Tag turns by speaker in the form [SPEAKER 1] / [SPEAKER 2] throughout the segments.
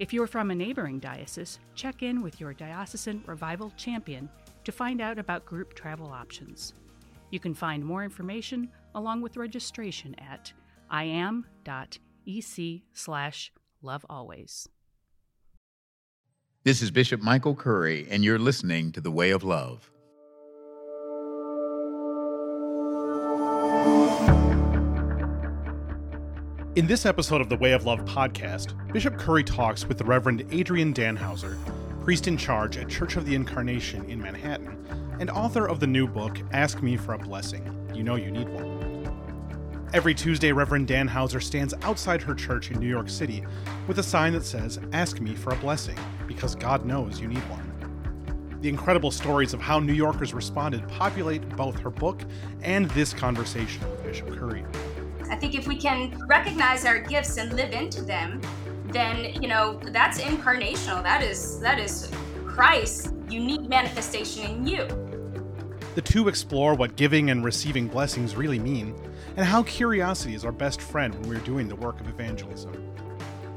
[SPEAKER 1] If you're from a neighboring diocese, check in with your diocesan revival champion to find out about group travel options. You can find more information along with registration at iam.ec slash lovealways.
[SPEAKER 2] This is Bishop Michael Curry, and you're listening to The Way of Love.
[SPEAKER 3] In this episode of the Way of Love podcast, Bishop Curry talks with the Reverend Adrian Dannhauser, priest in charge at Church of the Incarnation in Manhattan, and author of the new book, Ask Me for a Blessing. You know you need one. Every Tuesday, Reverend Dannhauser stands outside her church in New York City with a sign that says, Ask me for a blessing, because God knows you need one. The incredible stories of how New Yorkers responded populate both her book and this conversation with Bishop Curry.
[SPEAKER 4] I think if we can recognize our gifts and live into them, then you know that's incarnational. That is that is Christ's unique manifestation in you.
[SPEAKER 3] The two explore what giving and receiving blessings really mean, and how curiosity is our best friend when we're doing the work of evangelism.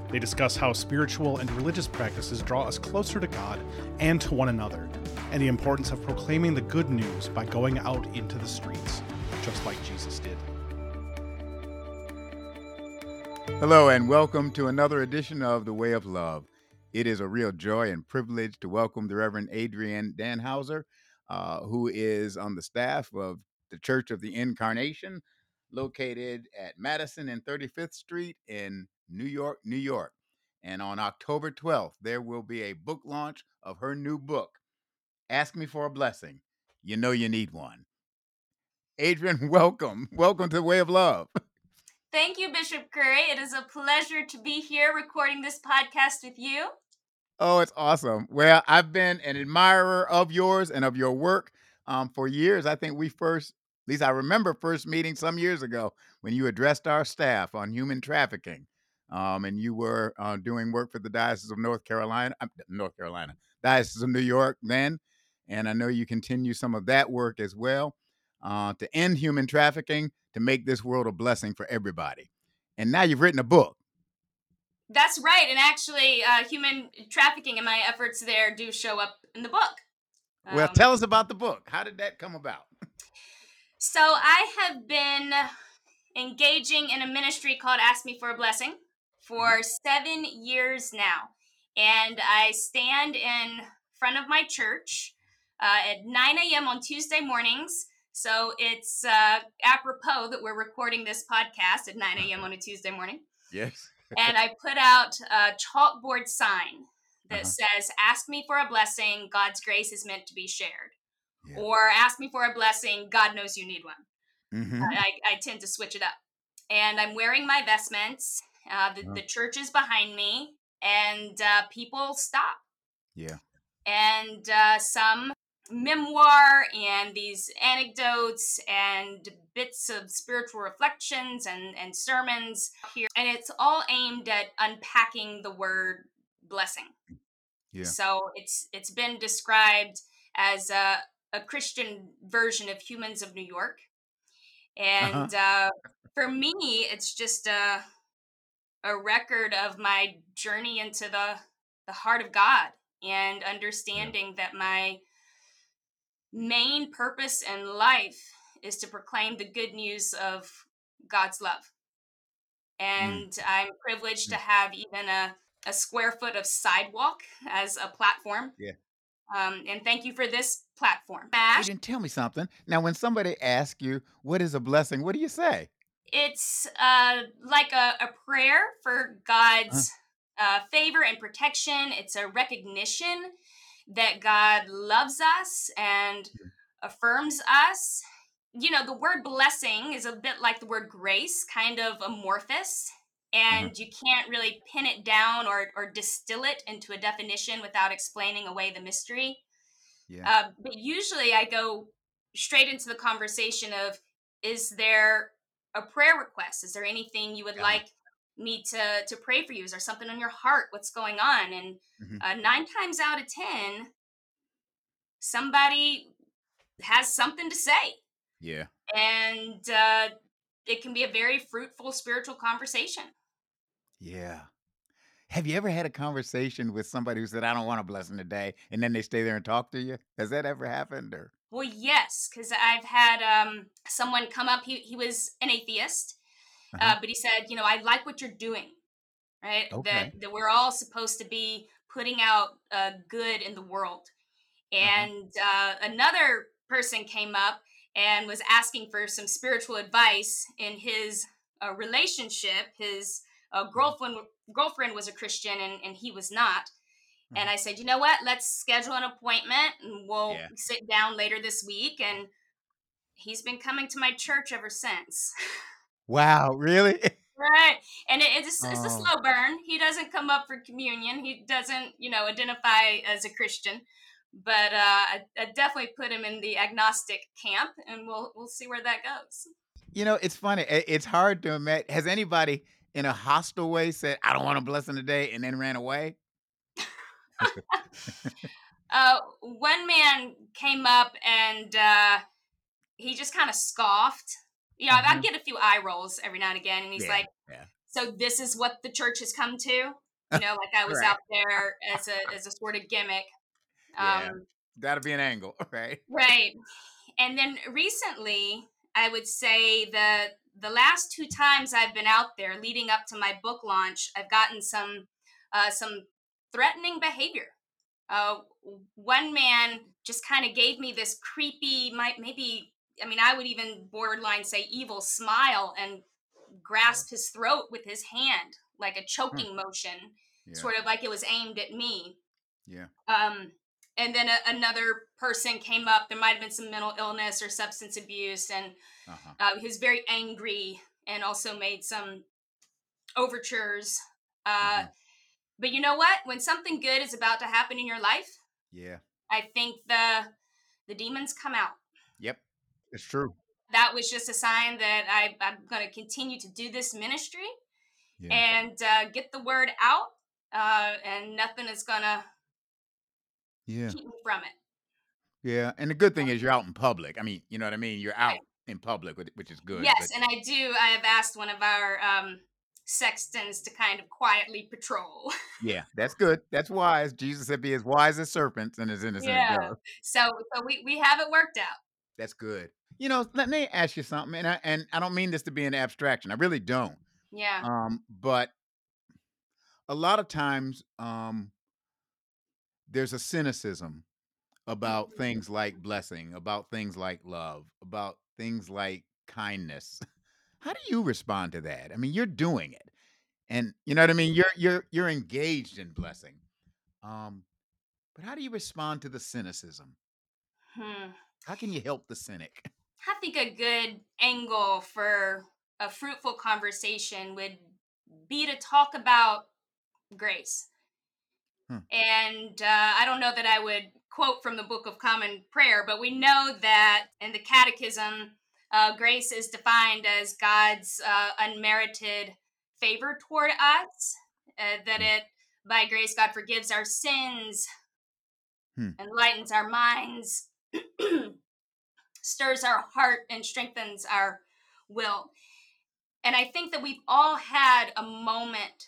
[SPEAKER 3] They discuss how spiritual and religious practices draw us closer to God and to one another, and the importance of proclaiming the good news by going out into the streets, just like Jesus did.
[SPEAKER 2] Hello, and welcome to another edition of The Way of Love. It is a real joy and privilege to welcome the Reverend Adrian Dannhauser, uh, who is on the staff of the Church of the Incarnation, located at Madison and 35th Street in New York, New York. And on October 12th, there will be a book launch of her new book, Ask Me for a Blessing. You know you need one. Adrian, welcome. Welcome to the Way of Love.
[SPEAKER 4] Thank you, Bishop Curry. It is a pleasure to be here recording this podcast with you.
[SPEAKER 2] Oh, it's awesome. Well, I've been an admirer of yours and of your work um, for years. I think we first, at least I remember first meeting some years ago when you addressed our staff on human trafficking. Um, and you were uh, doing work for the Diocese of North Carolina, North Carolina, Diocese of New York then. And I know you continue some of that work as well uh, to end human trafficking to make this world a blessing for everybody. And now you've written a book.
[SPEAKER 4] That's right. And actually, uh, human trafficking and my efforts there do show up in the book.
[SPEAKER 2] Well, um, tell us about the book. How did that come about?
[SPEAKER 4] So, I have been engaging in a ministry called Ask Me for a Blessing for mm-hmm. seven years now. And I stand in front of my church uh, at 9 a.m. on Tuesday mornings so it's uh, apropos that we're recording this podcast at 9 a.m. on a Tuesday morning.
[SPEAKER 2] Yes.
[SPEAKER 4] and I put out a chalkboard sign that uh-huh. says, Ask me for a blessing, God's grace is meant to be shared. Yeah. Or ask me for a blessing, God knows you need one. Mm-hmm. I, I, tend to switch it up. And I'm wearing my vestments. Uh, the, uh-huh. the church is behind me, and uh, people stop.
[SPEAKER 2] Yeah.
[SPEAKER 4] And uh, some memoir and these anecdotes and bits of spiritual reflections and, and sermons here. And it's all aimed at unpacking the word blessing. Yeah. So it's it's been described as a, a Christian version of Humans of New York. And uh-huh. uh, for me, it's just a, a record of my journey into the, the heart of God and understanding yeah. that my main purpose in life is to proclaim the good news of God's love. Mm. And mm. I'm privileged mm. to have even a, a square foot of sidewalk as a platform.
[SPEAKER 2] Yeah.
[SPEAKER 4] Um, and thank you for this platform.
[SPEAKER 2] You didn't tell me something. Now, when somebody asks you, what is a blessing, what do you say?
[SPEAKER 4] It's uh, like a, a prayer for God's huh? uh, favor and protection. It's a recognition that God loves us and affirms us. You know, the word blessing is a bit like the word grace, kind of amorphous. and mm-hmm. you can't really pin it down or, or distill it into a definition without explaining away the mystery. Yeah. Uh, but usually I go straight into the conversation of is there a prayer request? Is there anything you would yeah. like me to to pray for you? Is there something on your heart? What's going on? And mm-hmm. uh, nine times out of ten, somebody has something to say.
[SPEAKER 2] Yeah.
[SPEAKER 4] And uh, it can be a very fruitful spiritual conversation.
[SPEAKER 2] Yeah. Have you ever had a conversation with somebody who said, "I don't want a blessing today," and then they stay there and talk to you? Has that ever happened? Or
[SPEAKER 4] well, yes, because I've had um, someone come up. He he was an atheist, uh-huh. uh, but he said, "You know, I like what you're doing, right? Okay. That that we're all supposed to be putting out uh, good in the world." Uh-huh. And uh, another person came up and was asking for some spiritual advice in his uh, relationship. His uh, girlfriend girlfriend was a Christian and, and he was not. Mm-hmm. And I said, you know what? Let's schedule an appointment and we'll yeah. sit down later this week. And he's been coming to my church ever since.
[SPEAKER 2] Wow, really?
[SPEAKER 4] right. And it, it's, it's oh. a slow burn. He doesn't come up for communion. He doesn't, you know, identify as a Christian. But uh, I, I definitely put him in the agnostic camp, and we'll we'll see where that goes.
[SPEAKER 2] You know, it's funny. It's hard to imagine. Has anybody in a hostile way said, I don't want a blessing today, and then ran away?
[SPEAKER 4] uh, one man came up and uh, he just kind of scoffed. You know, mm-hmm. I get a few eye rolls every now and again, and he's yeah, like, yeah. "So this is what the church has come to." You know, like I was right. out there as a as a sort of gimmick.
[SPEAKER 2] Um, that'd be an angle, right?
[SPEAKER 4] Right. And then recently, I would say that the last two times I've been out there leading up to my book launch, I've gotten some uh, some threatening behavior. Uh, one man just kind of gave me this creepy, might maybe I mean I would even borderline say evil smile and grasp his throat with his hand like a hmm. choking motion, yeah. sort of like it was aimed at me.
[SPEAKER 2] Yeah.
[SPEAKER 4] Um, and then a, another person came up. There might have been some mental illness or substance abuse, and uh-huh. uh, he was very angry and also made some overtures. Uh, uh-huh. But you know what? When something good is about to happen in your life,
[SPEAKER 2] yeah,
[SPEAKER 4] I think the the demons come out.
[SPEAKER 2] It's true.
[SPEAKER 4] That was just a sign that I, I'm going to continue to do this ministry yeah. and uh, get the word out, uh, and nothing is going to
[SPEAKER 2] yeah.
[SPEAKER 4] keep me from it.
[SPEAKER 2] Yeah, and the good thing is you're out in public. I mean, you know what I mean. You're out in public, which is good.
[SPEAKER 4] Yes, but... and I do. I have asked one of our um, sextons to kind of quietly patrol.
[SPEAKER 2] yeah, that's good. That's wise. Jesus said, "Be as wise as serpents and as innocent yeah. as doves."
[SPEAKER 4] So, so we we have it worked out.
[SPEAKER 2] That's good. You know, let me ask you something, and I and I don't mean this to be an abstraction. I really don't.
[SPEAKER 4] Yeah.
[SPEAKER 2] Um, but a lot of times, um, there's a cynicism about mm-hmm. things like blessing, about things like love, about things like kindness. How do you respond to that? I mean, you're doing it. And you know what I mean? You're you're you're engaged in blessing. Um, but how do you respond to the cynicism? Hmm. How can you help the cynic?
[SPEAKER 4] I think a good angle for a fruitful conversation would be to talk about grace. Hmm. And uh, I don't know that I would quote from the Book of Common Prayer, but we know that in the Catechism, uh, grace is defined as God's uh, unmerited favor toward us, uh, that hmm. it, by grace, God forgives our sins, hmm. enlightens our minds, stirs our heart, and strengthens our will. And I think that we've all had a moment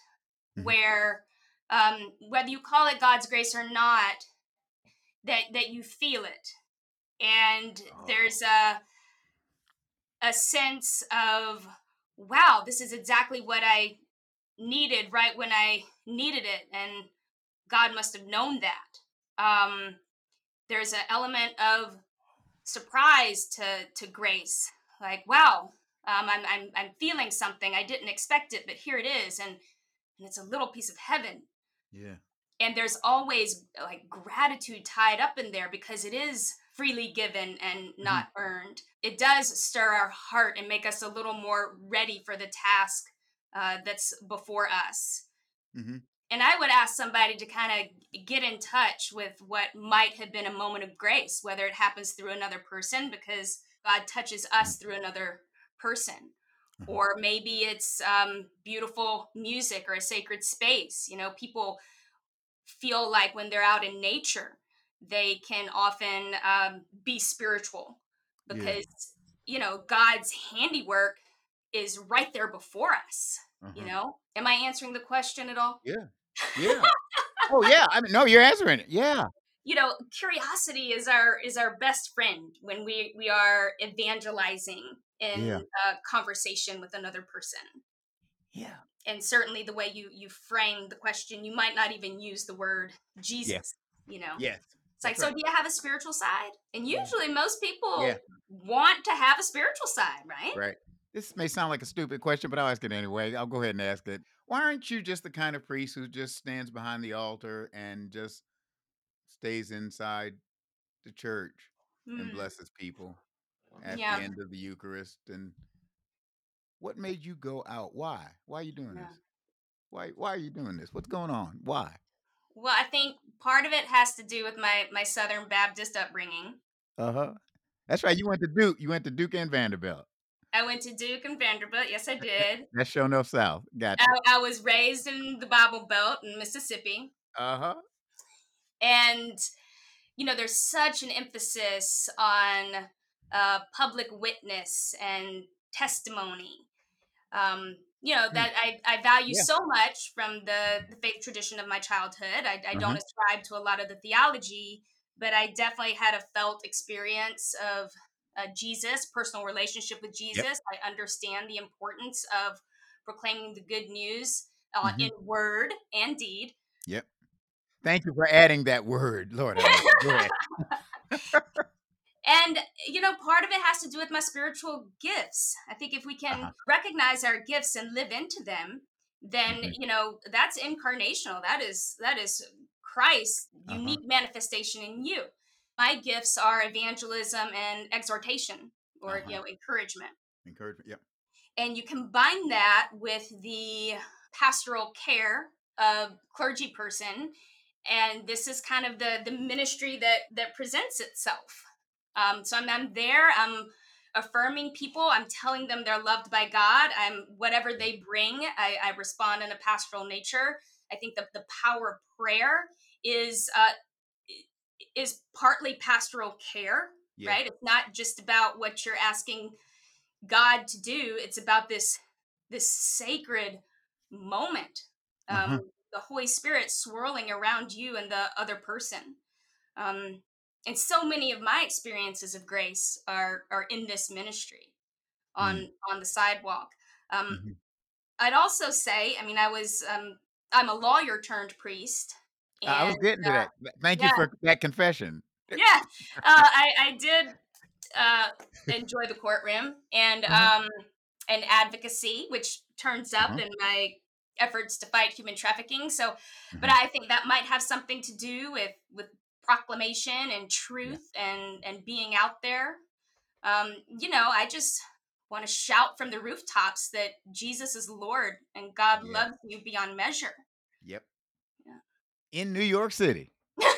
[SPEAKER 4] hmm. where um, whether you call it God's grace or not, that that you feel it, and oh. there's a a sense of wow, this is exactly what I needed right when I needed it, and God must have known that. Um, there's an element of surprise to to grace, like wow, um, I'm I'm I'm feeling something I didn't expect it, but here it is, and and it's a little piece of heaven
[SPEAKER 2] yeah.
[SPEAKER 4] And there's always like gratitude tied up in there because it is freely given and mm-hmm. not mm-hmm. earned. It does stir our heart and make us a little more ready for the task uh, that's before us.
[SPEAKER 2] Mm-hmm.
[SPEAKER 4] And I would ask somebody to kind of get in touch with what might have been a moment of grace, whether it happens through another person because God touches us through another person,
[SPEAKER 2] Mhm.
[SPEAKER 4] or maybe it's um, beautiful music or a sacred space. You know, people feel like when they're out in nature, they can often um, be spiritual
[SPEAKER 2] Yeah.
[SPEAKER 4] because, you know, God's handiwork is right there before us. You
[SPEAKER 2] Uh-huh.
[SPEAKER 4] know, am I answering the question at all?
[SPEAKER 2] Yeah. Yeah. oh yeah. I mean, no, you're answering it. Yeah.
[SPEAKER 4] you know curiosity is our is our best friend when we we are evangelizing in
[SPEAKER 2] Yeah.
[SPEAKER 4] a conversation with another person
[SPEAKER 2] Yeah.
[SPEAKER 4] and certainly the way you you frame the question you might not even use the word jesus you know
[SPEAKER 2] Yes.
[SPEAKER 4] it's like
[SPEAKER 2] that's
[SPEAKER 4] so do you have a spiritual side and usually most people
[SPEAKER 2] Yeah.
[SPEAKER 4] want to have a spiritual side right
[SPEAKER 2] Right. This may sound like a stupid question, but I'll ask it anyway. I'll go ahead and ask it. Why aren't you just the kind of priest who just stands behind the altar and just stays inside the church and
[SPEAKER 4] Hmm,
[SPEAKER 2] blesses people at
[SPEAKER 4] Yeah.
[SPEAKER 2] the end of the Eucharist? And what made you go out? Why? Why are you doing
[SPEAKER 4] Yeah.
[SPEAKER 2] this? Why? Why are you doing this? What's going on? Why?
[SPEAKER 4] well i think part of it has to do with my my southern baptist upbringing
[SPEAKER 2] Uh huh. That's right. You went to Duke. You went to Duke and Vanderbilt.
[SPEAKER 4] I went to duke and vanderbilt yes i did
[SPEAKER 2] That's showing up south. Gotcha.
[SPEAKER 4] I, I was raised in the Bible Belt in Mississippi,
[SPEAKER 2] Uh huh.
[SPEAKER 4] and you know, there's such an emphasis on uh, public witness and testimony. Um, you know that I, I value
[SPEAKER 2] Hmm. Yeah.
[SPEAKER 4] so much from the, the faith tradition of my childhood. I, I don't
[SPEAKER 2] Uh-huh.
[SPEAKER 4] ascribe to a lot of the theology, but I definitely had a felt experience of uh, Jesus, personal relationship with Jesus. I understand the importance of proclaiming the good news uh,
[SPEAKER 2] Mhm.
[SPEAKER 4] in word and deed.
[SPEAKER 2] Yep. Thank you for adding that word, Lord. have mercy. Go ahead.
[SPEAKER 4] And, you know, part of it has to do with my spiritual gifts. I think if we can
[SPEAKER 2] Uh-huh.
[SPEAKER 4] recognize our gifts and live into them, then,
[SPEAKER 2] Mhm.
[SPEAKER 4] you know, that's incarnational. That is that is Christ's
[SPEAKER 2] Uh-huh.
[SPEAKER 4] unique manifestation in you. My gifts are evangelism and exhortation or,
[SPEAKER 2] Uh-huh.
[SPEAKER 4] you know, encouragement.
[SPEAKER 2] Encouragement. yeah
[SPEAKER 4] And you combine that with the pastoral care of clergy person and this is kind of the the ministry that that presents itself um, so I'm, I'm there i'm affirming people i'm telling them they're loved by god i'm whatever they bring i, I respond in a pastoral nature i think that the power of prayer is uh, is partly pastoral care
[SPEAKER 2] Yeah.
[SPEAKER 4] right it's not just about what you're asking god to do it's about this this sacred moment um,
[SPEAKER 2] Uh-huh.
[SPEAKER 4] the holy spirit swirling around you and the other person um, and so many of my experiences of grace are are in this ministry on on the sidewalk um,
[SPEAKER 2] Mhm.
[SPEAKER 4] i'd also say i mean i was um, i'm a lawyer turned priest
[SPEAKER 2] I was
[SPEAKER 4] and,
[SPEAKER 2] getting to
[SPEAKER 4] uh,
[SPEAKER 2] that. Th- Thank you for that confession.
[SPEAKER 4] yeah uh, I, I did uh, enjoy the courtroom and
[SPEAKER 2] Mhm.
[SPEAKER 4] um, and advocacy which turns up
[SPEAKER 2] Mhm.
[SPEAKER 4] in my efforts to fight human trafficking so but
[SPEAKER 2] Mhm.
[SPEAKER 4] i think that might have something to do with with proclamation and truth and and being out there um, you know i just want to shout from the rooftops that jesus is lord and god
[SPEAKER 2] Yeah.
[SPEAKER 4] loves you beyond measure. Yeah.
[SPEAKER 2] In New York City.
[SPEAKER 4] you know,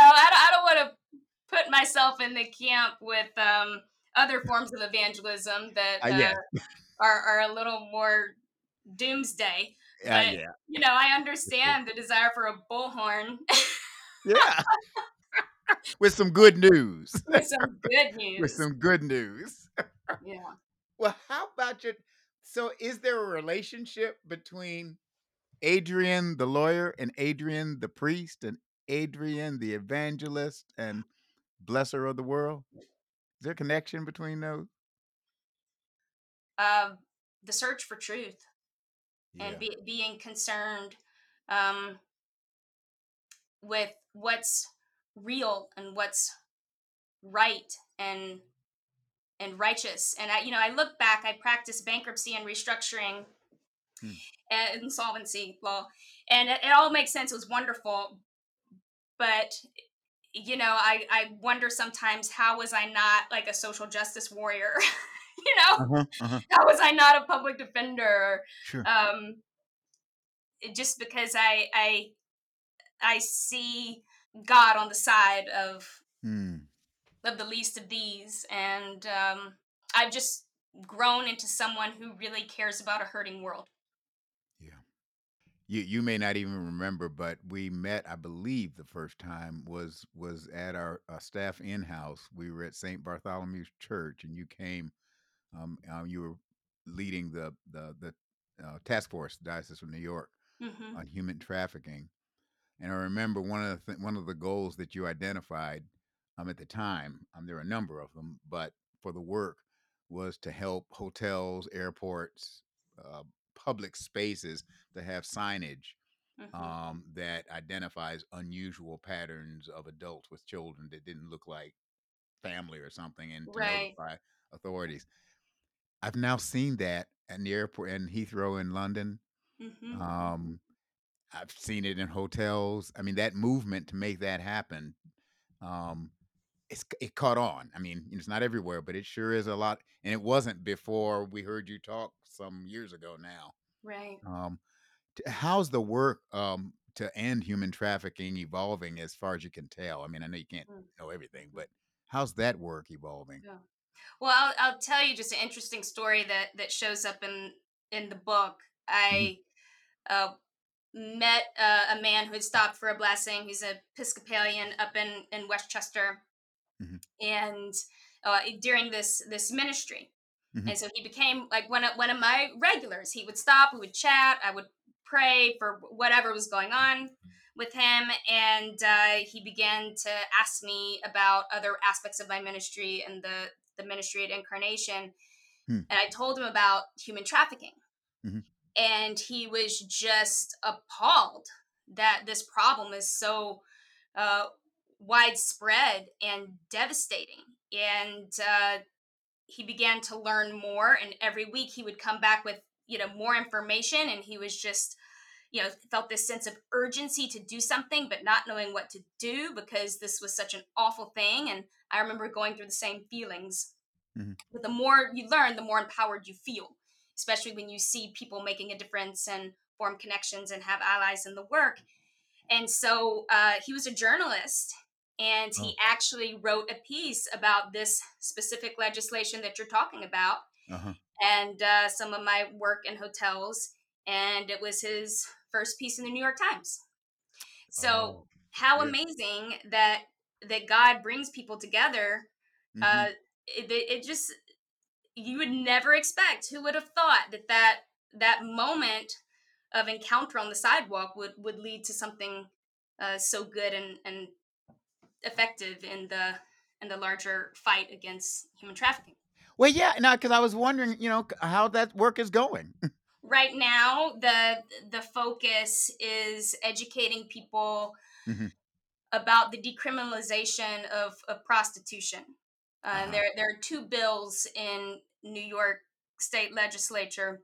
[SPEAKER 4] I, don't- I don't want to put myself in the camp with um, other forms of evangelism that
[SPEAKER 2] Uh,
[SPEAKER 4] uh,
[SPEAKER 2] yeah.
[SPEAKER 4] are, are a little more doomsday.
[SPEAKER 2] Uh, yeah.
[SPEAKER 4] You know, I understand the desire for a bullhorn
[SPEAKER 2] Yeah. With some good news.
[SPEAKER 4] with some good news.
[SPEAKER 2] With some good news.
[SPEAKER 4] yeah.
[SPEAKER 2] Well, how about your? So, is there a relationship between Adrian the lawyer and Adrian the priest and Adrian the evangelist and blesser of the world? Is there a connection between those?
[SPEAKER 4] Um, the search for truth
[SPEAKER 2] Yeah.
[SPEAKER 4] and be, being concerned um, with what's real and what's right and and righteous and i you know i look back i practiced bankruptcy and restructuring
[SPEAKER 2] Hmm.
[SPEAKER 4] And insolvency law and it, it all makes sense it was wonderful but you know i i wonder sometimes how was i not like a social justice warrior you know,
[SPEAKER 2] Uh-huh, uh-huh.
[SPEAKER 4] how was I not a public defender?
[SPEAKER 2] Sure.
[SPEAKER 4] Um, just because I I I see God on the side of
[SPEAKER 2] Hmm.
[SPEAKER 4] of the least of these, and um, I've just grown into someone who really cares about a hurting world.
[SPEAKER 2] You you may not even remember, but we met, I believe, the first time was was at our uh, staff in house. We were at St. Bartholomew's Church, and you came. Um, uh, you were leading the the the uh, task force, Diocese of New York,
[SPEAKER 4] hmm
[SPEAKER 2] on human trafficking. And I remember one of the th- one of the goals that you identified um, at the time. Um, there were a number of them, but for the work was to help hotels, airports, uh, public spaces to have signage
[SPEAKER 4] hmm
[SPEAKER 2] um, that identifies unusual patterns of adults with children that didn't look like family or something, and to
[SPEAKER 4] Right.
[SPEAKER 2] notify authorities. I've now seen that at the airport in Heathrow in London.
[SPEAKER 4] hmm
[SPEAKER 2] Um, I've seen it in hotels. I mean, that movement to make that happen, um, it's it caught on. I mean, it's not everywhere, but it sure is a lot. And it wasn't before we heard you talk some years ago now.
[SPEAKER 4] Right.
[SPEAKER 2] Um, t- how's the work um, to end human trafficking evolving as far as you can tell? I mean, I know you can't
[SPEAKER 4] Mm.
[SPEAKER 2] know everything, but how's that work evolving?
[SPEAKER 4] Yeah. Well, I'll, I'll tell you just an interesting story that that shows up in in the book. I uh, met uh, a man who had stopped for a blessing. He's a Episcopalian up in in Westchester,
[SPEAKER 2] Mhm.
[SPEAKER 4] and uh, during this this ministry,
[SPEAKER 2] Mhm.
[SPEAKER 4] and so he became like one of one of my regulars. He would stop, we would chat, I would pray for whatever was going on with him, and uh, he began to ask me about other aspects of my ministry and the the ministry at Incarnation.
[SPEAKER 2] Hmm.
[SPEAKER 4] And I told him about human trafficking.
[SPEAKER 2] Mhm.
[SPEAKER 4] And he was just appalled that this problem is so uh, widespread and devastating. And uh, he began to learn more. And every week he would come back with, you know, more information. And he was just, you know, felt this sense of urgency to do something, but not knowing what to do because this was such an awful thing. And I remember going through the same feelings.
[SPEAKER 2] Mhm.
[SPEAKER 4] But the more you learn, the more empowered you feel, especially when you see people making a difference and form connections and have allies in the work. And so uh, he was a journalist and he actually wrote a piece about this specific legislation that you're talking about
[SPEAKER 2] Uh-huh.
[SPEAKER 4] and uh, some of my work in hotels. And it was his first piece in the New York Times. So
[SPEAKER 2] Oh,
[SPEAKER 4] how amazing that that God brings people together. Uh, it, it it just you would never expect. Who would have thought that that that moment of encounter on the sidewalk would would lead to something uh, so good and and effective in the in the larger fight against human trafficking.
[SPEAKER 2] well, yeah, no, because I was wondering, you know, how that work is going.
[SPEAKER 4] right now the the focus is educating people
[SPEAKER 2] Mhm.
[SPEAKER 4] about the decriminalization of, of prostitution uh,
[SPEAKER 2] Uh-huh.
[SPEAKER 4] there there are two bills in new york state legislature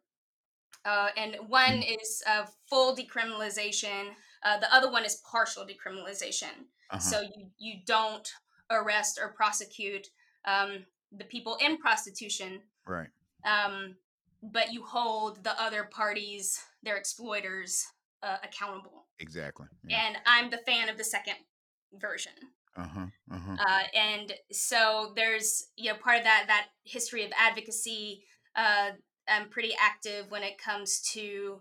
[SPEAKER 4] uh, and one is uh, full decriminalization uh, the other one is partial decriminalization
[SPEAKER 2] Uh-huh.
[SPEAKER 4] so you, you don't arrest or prosecute um, the people in prostitution
[SPEAKER 2] right.
[SPEAKER 4] um, but you hold the other parties, their exploiters, uh, accountable.
[SPEAKER 2] Exactly. Yeah.
[SPEAKER 4] And I'm the fan of the second version.
[SPEAKER 2] Uh-huh. Uh-huh.
[SPEAKER 4] Uh, and so there's you know part of that that history of advocacy. Uh, I'm pretty active when it comes to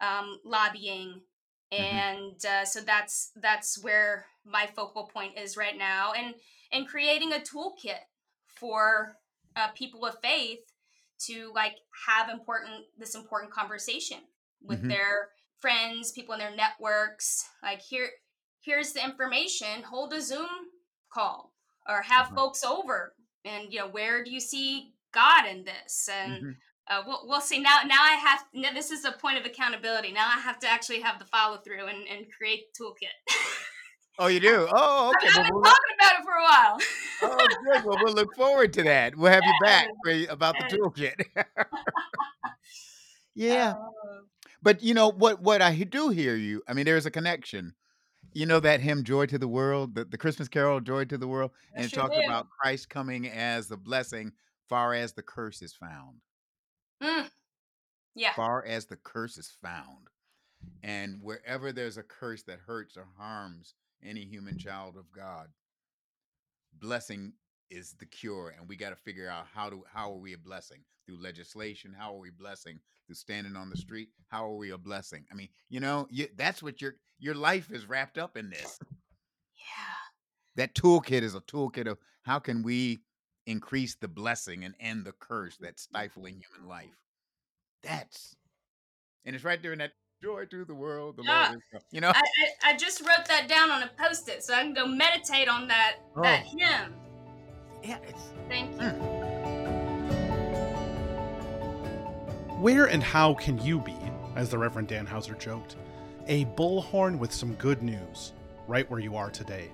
[SPEAKER 4] um, lobbying, and uh, so that's that's where my focal point is right now, and and creating a toolkit for uh, people of faith to like have important this important conversation with
[SPEAKER 2] Mhm.
[SPEAKER 4] their friends, people in their networks. Like here, here's the information. Hold a Zoom call or have
[SPEAKER 2] Uh-huh.
[SPEAKER 4] folks over, and you know where do you see God in this? And
[SPEAKER 2] Mhm.
[SPEAKER 4] uh, we'll, we'll see. Now, now I have. Now this is a point of accountability. Now I have to actually have the follow through and, and create the toolkit.
[SPEAKER 2] Oh, you do? Oh, okay.
[SPEAKER 4] I've
[SPEAKER 2] Well,
[SPEAKER 4] been
[SPEAKER 2] we'll
[SPEAKER 4] talking
[SPEAKER 2] look,
[SPEAKER 4] about it for a while.
[SPEAKER 2] oh, good. Well, we'll look forward to that. We'll have you back for, about the toolkit. yeah.
[SPEAKER 4] Uh,
[SPEAKER 2] But you know what what I do hear you. I mean, there's a connection. You know that hymn "Joy to the World," the, the Christmas carol "Joy to the World," and it talks about Christ coming as the blessing far as the curse is found.
[SPEAKER 4] Mm. Yeah.
[SPEAKER 2] Far as the curse is found. And wherever there's a curse that hurts or harms any human child of God, blessing is the cure. And we got to figure out how to how are we a blessing? Through legislation, how are we blessing? Through standing on the street, how are we a blessing? I mean, you know, you, that's what your your life is wrapped up in this.
[SPEAKER 4] Yeah.
[SPEAKER 2] That toolkit is a toolkit of how can we increase the blessing and end the curse that's stifling human life. That's and it's right there in that joy to the world. The
[SPEAKER 4] Yeah.
[SPEAKER 2] Lord. You know?
[SPEAKER 4] I, I, I just wrote that down on a post-it so I can go meditate on that that
[SPEAKER 2] Oh.
[SPEAKER 4] hymn.
[SPEAKER 2] yeah, it's
[SPEAKER 4] Thank you.
[SPEAKER 2] Mm.
[SPEAKER 3] Where and how can you be, as the Reverend Dannhauser joked, a bullhorn with some good news, right where you are today?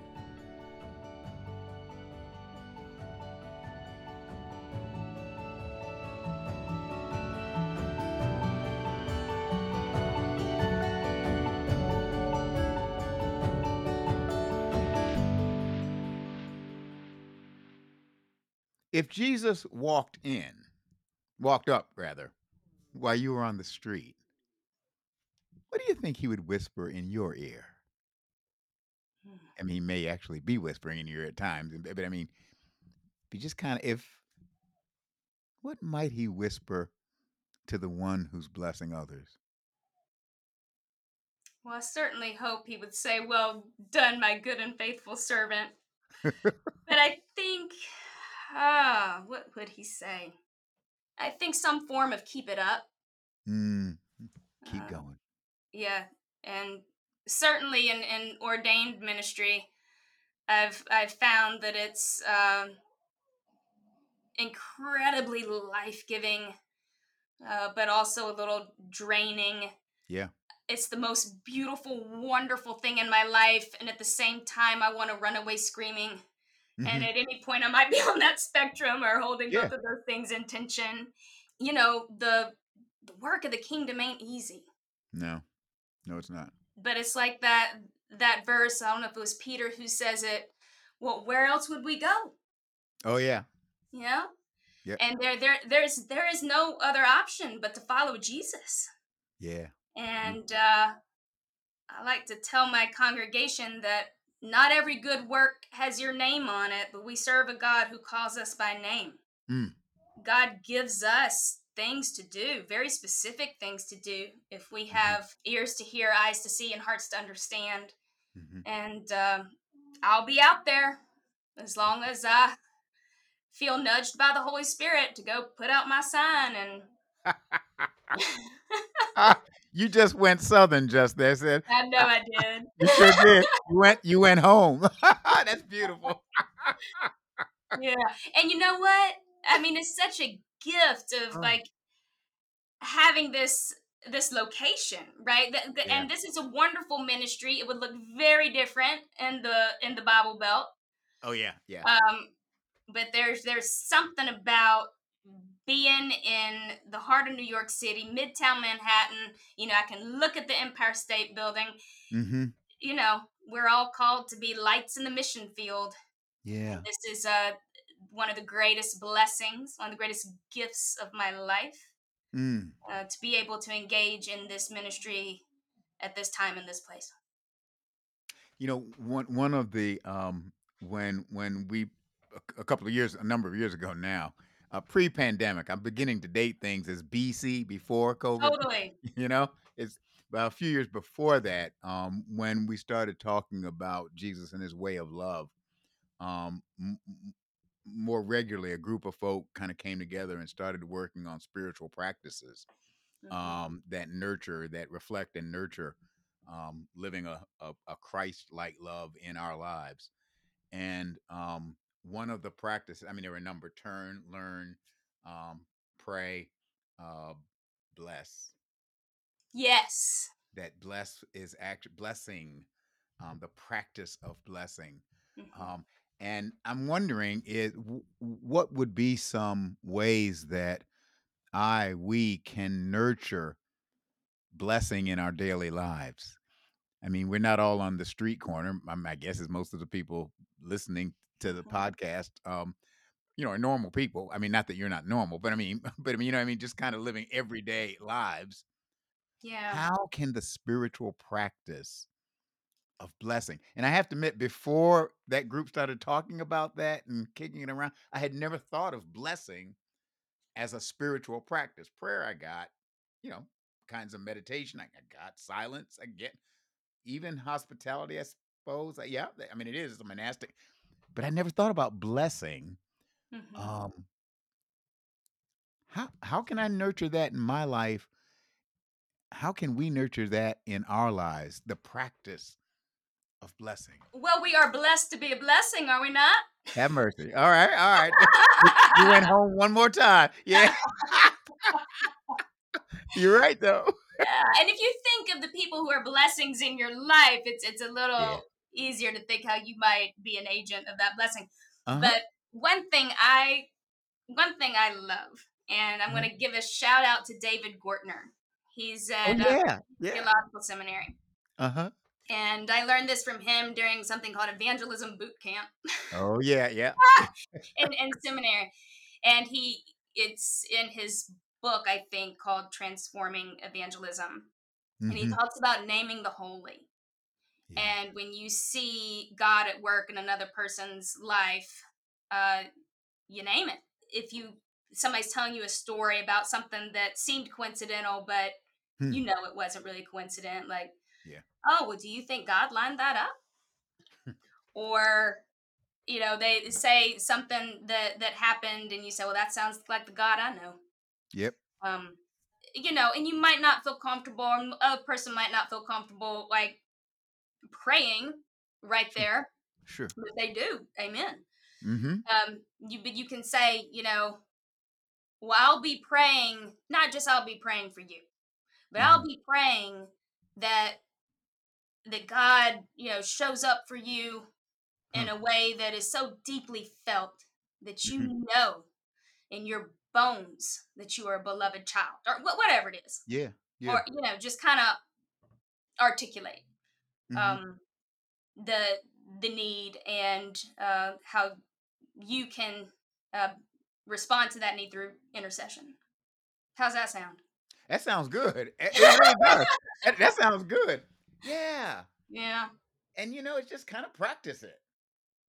[SPEAKER 2] If Jesus walked in, walked up rather, while you were on the street, what do you think he would whisper in your ear?
[SPEAKER 4] Hmm.
[SPEAKER 2] I mean, he may actually be whispering in your ear at times, but but I mean, if you just kind of, if, what might he whisper to the one who's blessing others?
[SPEAKER 4] Well, I certainly hope he would say, Well done, my good and faithful servant. but I think, ah, what would he say? I think some form of keep it up.
[SPEAKER 2] Mm, keep
[SPEAKER 4] Uh,
[SPEAKER 2] going.
[SPEAKER 4] Yeah, and certainly in, in ordained ministry, I've I've found that it's um, incredibly life giving, uh, but also a little draining.
[SPEAKER 2] Yeah.
[SPEAKER 4] It's the most beautiful, wonderful thing in my life, and at the same time, I want to run away screaming. And
[SPEAKER 2] Mhm.
[SPEAKER 4] at any point, I might be on that spectrum or holding
[SPEAKER 2] Yeah.
[SPEAKER 4] both of those things in tension. You know, the the work of the kingdom ain't easy
[SPEAKER 2] No, no, it's not.
[SPEAKER 4] but it's like that that verse i don't know if it was peter who says it well where else would we go
[SPEAKER 2] Oh, yeah.
[SPEAKER 4] you know
[SPEAKER 2] Yep.
[SPEAKER 4] and there there there's there is no other option but to follow jesus
[SPEAKER 2] Yeah.
[SPEAKER 4] and uh i like to tell my congregation that not every good work has your name on it but we serve a god who calls us by name.
[SPEAKER 2] Mm.
[SPEAKER 4] god gives us things to do very specific things to do if we have ears to hear eyes to see and hearts to understand.
[SPEAKER 2] Hmm
[SPEAKER 4] and um, I'll be out there as long as I feel nudged by the Holy Spirit to go put out my sign and
[SPEAKER 2] you just went southern just there, said.
[SPEAKER 4] I know I did.
[SPEAKER 2] You sure did. You went you went home. That's beautiful.
[SPEAKER 4] Yeah, and you know what? I mean, it's such a gift of
[SPEAKER 2] Oh.
[SPEAKER 4] like having this this location, right? Th- th-
[SPEAKER 2] Yeah.
[SPEAKER 4] And this is a wonderful ministry. It would look very different in the in the Bible Belt.
[SPEAKER 2] Oh yeah, yeah.
[SPEAKER 4] um but there's there's something about being in the heart of new york city midtown manhattan you know i can look at the empire state building
[SPEAKER 2] mm-hmm.
[SPEAKER 4] you know we're all called to be lights in the mission field
[SPEAKER 2] Yeah.
[SPEAKER 4] this is uh one of the greatest blessings one of the greatest gifts of my life
[SPEAKER 2] Mm.
[SPEAKER 4] uh, to be able to engage in this ministry at this time in this place
[SPEAKER 2] You know, one one of the um when when we a, a couple of years, a number of years ago now, uh, pre-pandemic, I'm beginning to date things as BC before COVID.
[SPEAKER 4] totally
[SPEAKER 2] you know it's about a few years before that um when we started talking about jesus and his way of love um m- more regularly a group of folk kind of came together and started working on spiritual practices
[SPEAKER 4] Mhm.
[SPEAKER 2] um that nurture that reflect and nurture um living a, a, a christ-like love in our lives and um one of the practices i mean there were a number turn learn um pray uh bless.
[SPEAKER 4] Yes.
[SPEAKER 2] That bless is act blessing um, the practice of blessing
[SPEAKER 4] Mhm.
[SPEAKER 2] um, and i'm wondering is w- what would be some ways that i we can nurture blessing in our daily lives? I mean we're not all on the street corner my, my guess is most of the people listening to the podcast um, you know, are normal people. I mean, not that you're not normal, but I mean, but I mean, you know, I mean, just kind of living everyday lives.
[SPEAKER 4] Yeah.
[SPEAKER 2] How can the spiritual practice of blessing? And I have to admit, before that group started talking about that and kicking it around, I had never thought of blessing as a spiritual practice. Prayer, I got, you know, kinds of meditation. I I got silence. I get even hospitality, I suppose. Uh, Yeah, I mean, it is a monastic, but I never thought about blessing.
[SPEAKER 4] Mhm.
[SPEAKER 2] Um, how how can I nurture that in my life? How can we nurture that in our lives? The practice of blessing.
[SPEAKER 4] well, we are blessed to be a blessing, are we not?
[SPEAKER 2] Have mercy. All right, all right. You went home one more time. Yeah. You're right though.
[SPEAKER 4] Yeah, and if you think of the people who are blessings in your life, it's it's a little easier to think how you might be an agent of that blessing.
[SPEAKER 2] Uh-huh.
[SPEAKER 4] But one thing I one thing I love, and I'm
[SPEAKER 2] Mhm.
[SPEAKER 4] going to give a shout out to David Gortner. He's
[SPEAKER 2] oh
[SPEAKER 4] at uh,
[SPEAKER 2] yeah. Yeah.
[SPEAKER 4] theological seminary,
[SPEAKER 2] Uh-huh.
[SPEAKER 4] and I learned this from him during something called evangelism boot camp
[SPEAKER 2] Oh yeah, yeah.
[SPEAKER 4] in, in seminary, and he it's in his book I think called Transforming Evangelism, and he
[SPEAKER 2] Mhm.
[SPEAKER 4] talks about naming the holy.
[SPEAKER 2] Yeah.
[SPEAKER 4] And when you see God at work in another person's life, uh, you name it. If you somebody's telling you a story about something that seemed coincidental, but
[SPEAKER 2] Hmm.
[SPEAKER 4] you know it wasn't really coincident, like,
[SPEAKER 2] Yeah.
[SPEAKER 4] oh, well, do you think God lined that up? or, you know, they say something that that happened, and you say, well, that sounds like the God I know
[SPEAKER 2] Yep.
[SPEAKER 4] um you know and you might not feel comfortable or other person might not feel comfortable like praying right there
[SPEAKER 2] Sure.
[SPEAKER 4] but they do amen
[SPEAKER 2] Mm-hmm.
[SPEAKER 4] um you but you can say you know well i'll be praying not just i'll be praying for you but i'll be praying that that god you know shows up for you in a way that is so deeply felt that you know in your bones that you are a beloved child or whatever it is
[SPEAKER 2] Yeah. Yeah.
[SPEAKER 4] or you know just kind of articulate
[SPEAKER 2] Mhm.
[SPEAKER 4] um the the need and uh how you can uh respond to that need through intercession how's that sound
[SPEAKER 2] That sounds good. It, it really does. That, that sounds good. Yeah.
[SPEAKER 4] yeah
[SPEAKER 2] And you know, it's just kind of practice it.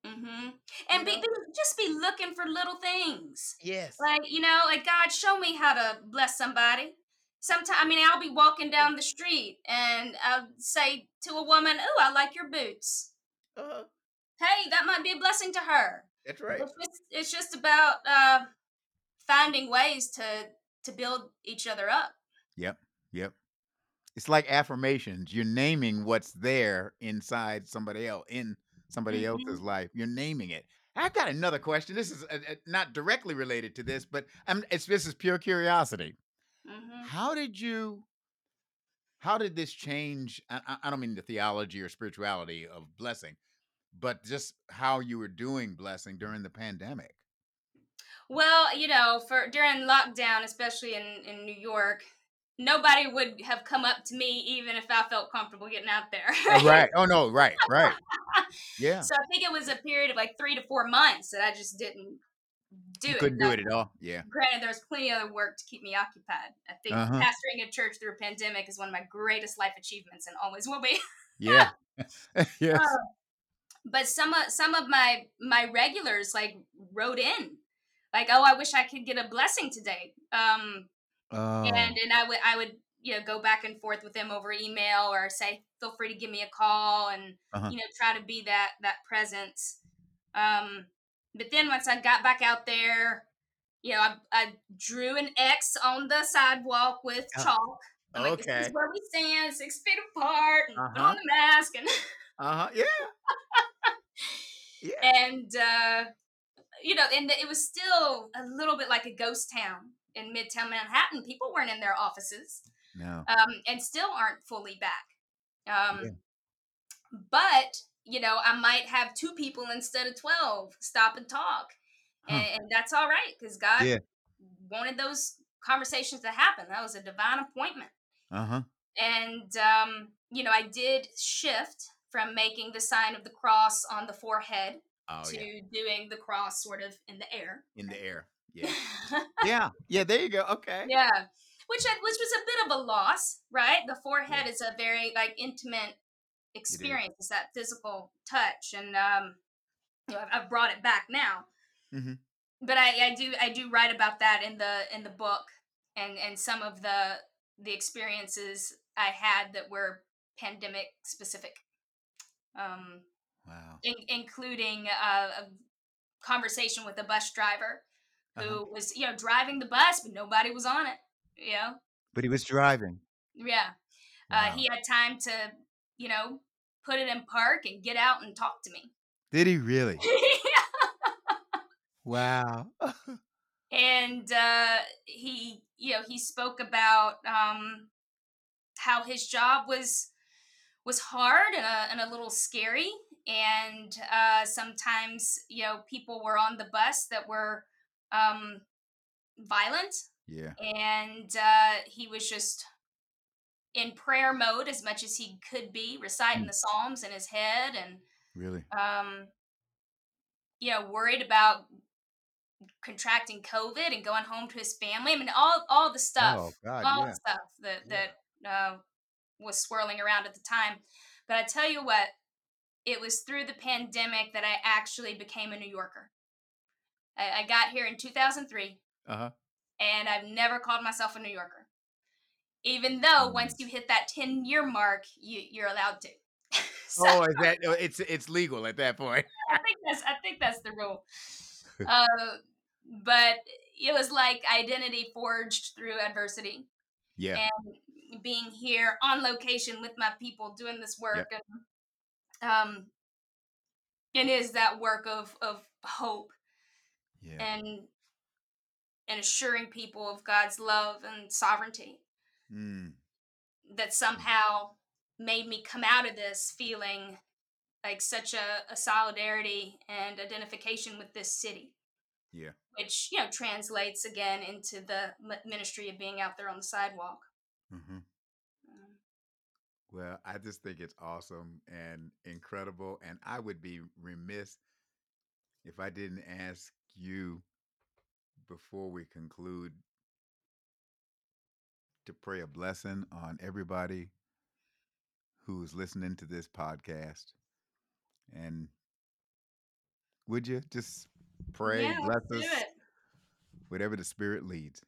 [SPEAKER 4] mm-hmm and be, be- just be looking for little things
[SPEAKER 2] Yes.
[SPEAKER 4] like you know like god show me how to bless somebody sometimes i mean i'll be walking down the street and i'll say to a woman oh i like your boots
[SPEAKER 2] Uh,
[SPEAKER 4] hey that might be a blessing to her
[SPEAKER 2] that's right.
[SPEAKER 4] it's, just, it's just about uh, finding ways to to build each other up
[SPEAKER 2] Yep. Yep. It's like affirmations. You're naming what's there inside somebody else, in somebody
[SPEAKER 4] Mhm.
[SPEAKER 2] else's life. You're naming it. I've got another question. This is uh, uh, not directly related to this, but I'm, it's this is pure curiosity.
[SPEAKER 4] Hmm
[SPEAKER 2] How did you? How did this change? I, I- I don't mean the theology or spirituality of blessing, but just how you were doing blessing during the pandemic.
[SPEAKER 4] well you know for during lockdown especially in in new york nobody would have come up to me even if i felt comfortable getting out there
[SPEAKER 2] Oh, right. Oh no. Right. Right. Yeah.
[SPEAKER 4] so i think it was a period of like three to four months that i just didn't do
[SPEAKER 2] couldn't do it at all. Yeah.
[SPEAKER 4] granted there's plenty of other work to keep me occupied i think
[SPEAKER 2] Uh-huh.
[SPEAKER 4] pastoring a church through a pandemic is one of my greatest life achievements and always will be
[SPEAKER 2] Yeah. yes.
[SPEAKER 4] Uh, but some of some of my my regulars like wrote in like oh i wish i could get a blessing today um
[SPEAKER 2] Oh.
[SPEAKER 4] and and i would i would you know go back and forth with them over email or say feel free to give me a call and
[SPEAKER 2] Uh-huh.
[SPEAKER 4] you know try to be that that presence um but then once i got back out there you know i, I drew an x on the sidewalk with
[SPEAKER 2] Oh,
[SPEAKER 4] chalk I'm like, this
[SPEAKER 2] okay.
[SPEAKER 4] is where we stand six feet apart and put
[SPEAKER 2] Uh-huh.
[SPEAKER 4] on the mask and
[SPEAKER 2] Uh-huh. Yeah. Yeah.
[SPEAKER 4] and uh, you know, and it was still a little bit like a ghost town in Midtown Manhattan. People weren't in their offices,
[SPEAKER 2] No.
[SPEAKER 4] um, and still aren't fully back. Um,
[SPEAKER 2] Yeah.
[SPEAKER 4] But you know, I might have two people instead of twelve stop and talk,
[SPEAKER 2] Huh.
[SPEAKER 4] and, and that's all right because God
[SPEAKER 2] Yeah.
[SPEAKER 4] wanted those conversations to happen. That was a divine appointment
[SPEAKER 2] Uh-huh.
[SPEAKER 4] and um, you know i did shift from making the sign of the cross on the forehead
[SPEAKER 2] Oh,
[SPEAKER 4] to
[SPEAKER 2] yeah.
[SPEAKER 4] doing the cross sort of in the air.
[SPEAKER 2] In the air. Yeah. yeah. Yeah. There you go. Okay.
[SPEAKER 4] yeah, which I, which was a bit of a loss, right? The forehead is a very like intimate experience. It's that physical touch, and um, you know, I've, I've brought it back now.
[SPEAKER 2] Mhm.
[SPEAKER 4] But I, I do I do write about that in the in the book, and and some of the the experiences I had that were pandemic specific. Um,
[SPEAKER 2] Wow.
[SPEAKER 4] in, including uh, a conversation with a bus driver who
[SPEAKER 2] Uh-huh.
[SPEAKER 4] was, you know, driving the bus, but nobody was on it. You know,
[SPEAKER 2] But he was driving.
[SPEAKER 4] yeah.
[SPEAKER 2] Wow.
[SPEAKER 4] Uh, he had time to, you know, put it in park and get out and talk to me.
[SPEAKER 2] Did he really? Wow.
[SPEAKER 4] and uh, he, you know, he spoke about um, how his job was was hard and a, and a little scary and uh, sometimes you know people were on the bus that were um, violent
[SPEAKER 2] yeah.
[SPEAKER 4] and uh, he was just in prayer mode as much as he could be reciting
[SPEAKER 2] Mm.
[SPEAKER 4] the psalms in his head and
[SPEAKER 2] Really.
[SPEAKER 4] um, you know worried about contracting covid and going home to his family i mean all all the stuff
[SPEAKER 2] Oh God.
[SPEAKER 4] all
[SPEAKER 2] Yeah.
[SPEAKER 4] the stuff that
[SPEAKER 2] Yeah.
[SPEAKER 4] that uh, was swirling around at the time. But I tell you what, it was through the pandemic that I actually became a New Yorker. I, I got here in 2003,
[SPEAKER 2] Uh huh.
[SPEAKER 4] and I've never called myself a New Yorker. Even though
[SPEAKER 2] Mm.
[SPEAKER 4] once you hit that 10 year mark, you, you're allowed to. so
[SPEAKER 2] Oh, is that? oh, It's it's legal at that point.
[SPEAKER 4] I think that's I think that's the rule. Uh, but it was like identity forged through adversity.
[SPEAKER 2] Yeah.
[SPEAKER 4] and being here on location with my people doing this work and um it is that work of of hope
[SPEAKER 2] Yeah.
[SPEAKER 4] and and assuring people of God's love and sovereignty
[SPEAKER 2] Mm.
[SPEAKER 4] that somehow made me come out of this feeling like such a, a solidarity and identification with this city
[SPEAKER 2] Yeah.
[SPEAKER 4] which you know translates again into the ministry of being out there on the sidewalk
[SPEAKER 2] Mm-hmm.
[SPEAKER 4] Um,
[SPEAKER 2] Well, I just think it's awesome and incredible. And I would be remiss if I didn't ask you before we conclude to pray a blessing on everybody who's listening to this podcast. And would you just pray,
[SPEAKER 4] yeah,
[SPEAKER 2] bless
[SPEAKER 4] it.
[SPEAKER 2] whatever the Spirit leads?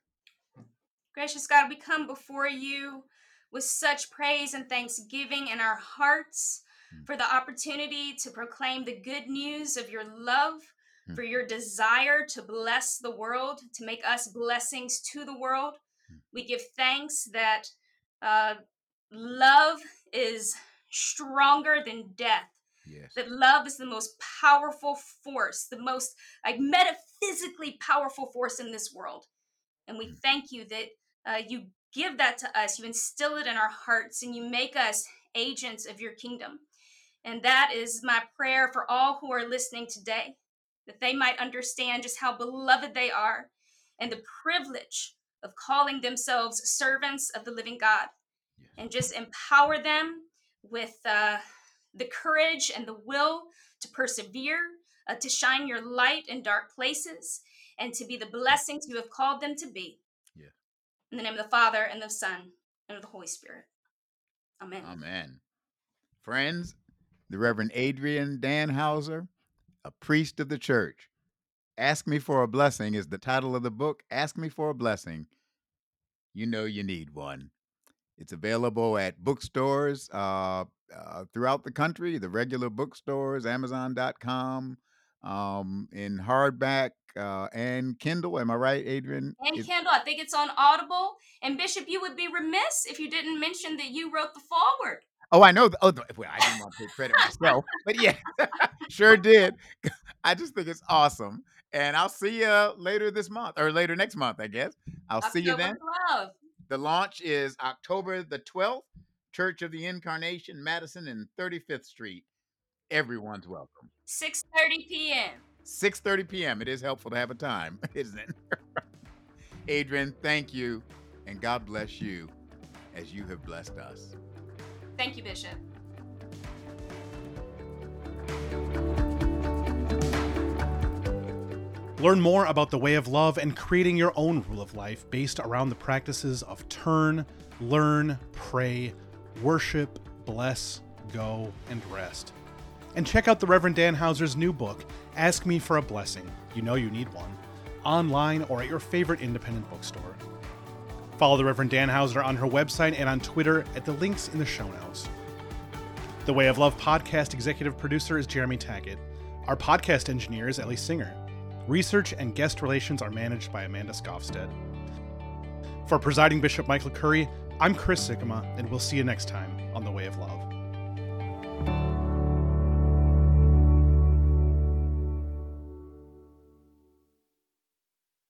[SPEAKER 4] Gracious God, we come before you with such praise and thanksgiving in our hearts
[SPEAKER 2] Mm.
[SPEAKER 4] for the opportunity to proclaim the good news of your love,
[SPEAKER 2] Mm.
[SPEAKER 4] for your desire to bless the world, to make us blessings to the world.
[SPEAKER 2] Mm.
[SPEAKER 4] We give thanks that uh, love is stronger than death
[SPEAKER 2] Yes.
[SPEAKER 4] that love is the most powerful force, the most like metaphysically powerful force in this world. And we
[SPEAKER 2] Mm.
[SPEAKER 4] thank you that uh, you give that to us, you instill it in our hearts, and you make us agents of your kingdom. And that is my prayer for all who are listening today, that they might understand just how beloved they are and the privilege of calling themselves servants of the living God
[SPEAKER 2] Yes.
[SPEAKER 4] and just empower them with uh, the courage and the will to persevere, uh, to shine your light in dark places, and to be the blessings you have called them to be.
[SPEAKER 2] Yeah.
[SPEAKER 4] In the name of the Father, and the Son, and of the Holy Spirit. Amen.
[SPEAKER 2] Amen. Friends, the Reverend Adrian Dannhauser, a priest of the church. Ask Me for a Blessing is the title of the book. Ask Me for a Blessing. You know you need one. It's available at bookstores uh, uh, throughout the country, the regular bookstores, Amazon.com, um, in hardback uh, and Kindle. Am I right, Adrian?
[SPEAKER 4] and
[SPEAKER 2] Is-
[SPEAKER 4] Kindle, I think it's on Audible. And Bishop, you would be remiss if you didn't mention that you wrote the foreword.
[SPEAKER 2] Oh, I know. th- Oh, th- well, I didn't want to take credit myself, but yeah, sure did. I just think it's awesome, and I'll see you later this month or later next month, I guess. I'll see you then.
[SPEAKER 4] 12.
[SPEAKER 2] The launch is October the twelfth. Church of the Incarnation, Madison and Thirty Fifth Street. Everyone's welcome.
[SPEAKER 4] 6.30 p.m.
[SPEAKER 2] 6:30 p.m. It is helpful to have a time, isn't it? Adrian, thank you, and God bless you as you have blessed us.
[SPEAKER 4] Thank you, Bishop.
[SPEAKER 3] Learn more about the way of love and creating your own rule of life based around the practices of turn, learn, pray, worship, bless, go, and rest. And check out the Reverend Dannhauser's new book, Ask Me for a Blessing. You know you need one, online or at your favorite independent bookstore. Follow the Reverend Dannhauser on her website and on Twitter at the links in the show notes. The Way of Love podcast executive producer is Jeremy Tackett. Our podcast engineer is Ellie Singer. Research and guest relations are managed by Amanda Skofstad. For presiding Bishop Michael Curry, I'm Chris Sikkema, and we'll see you next time on The Way of Love.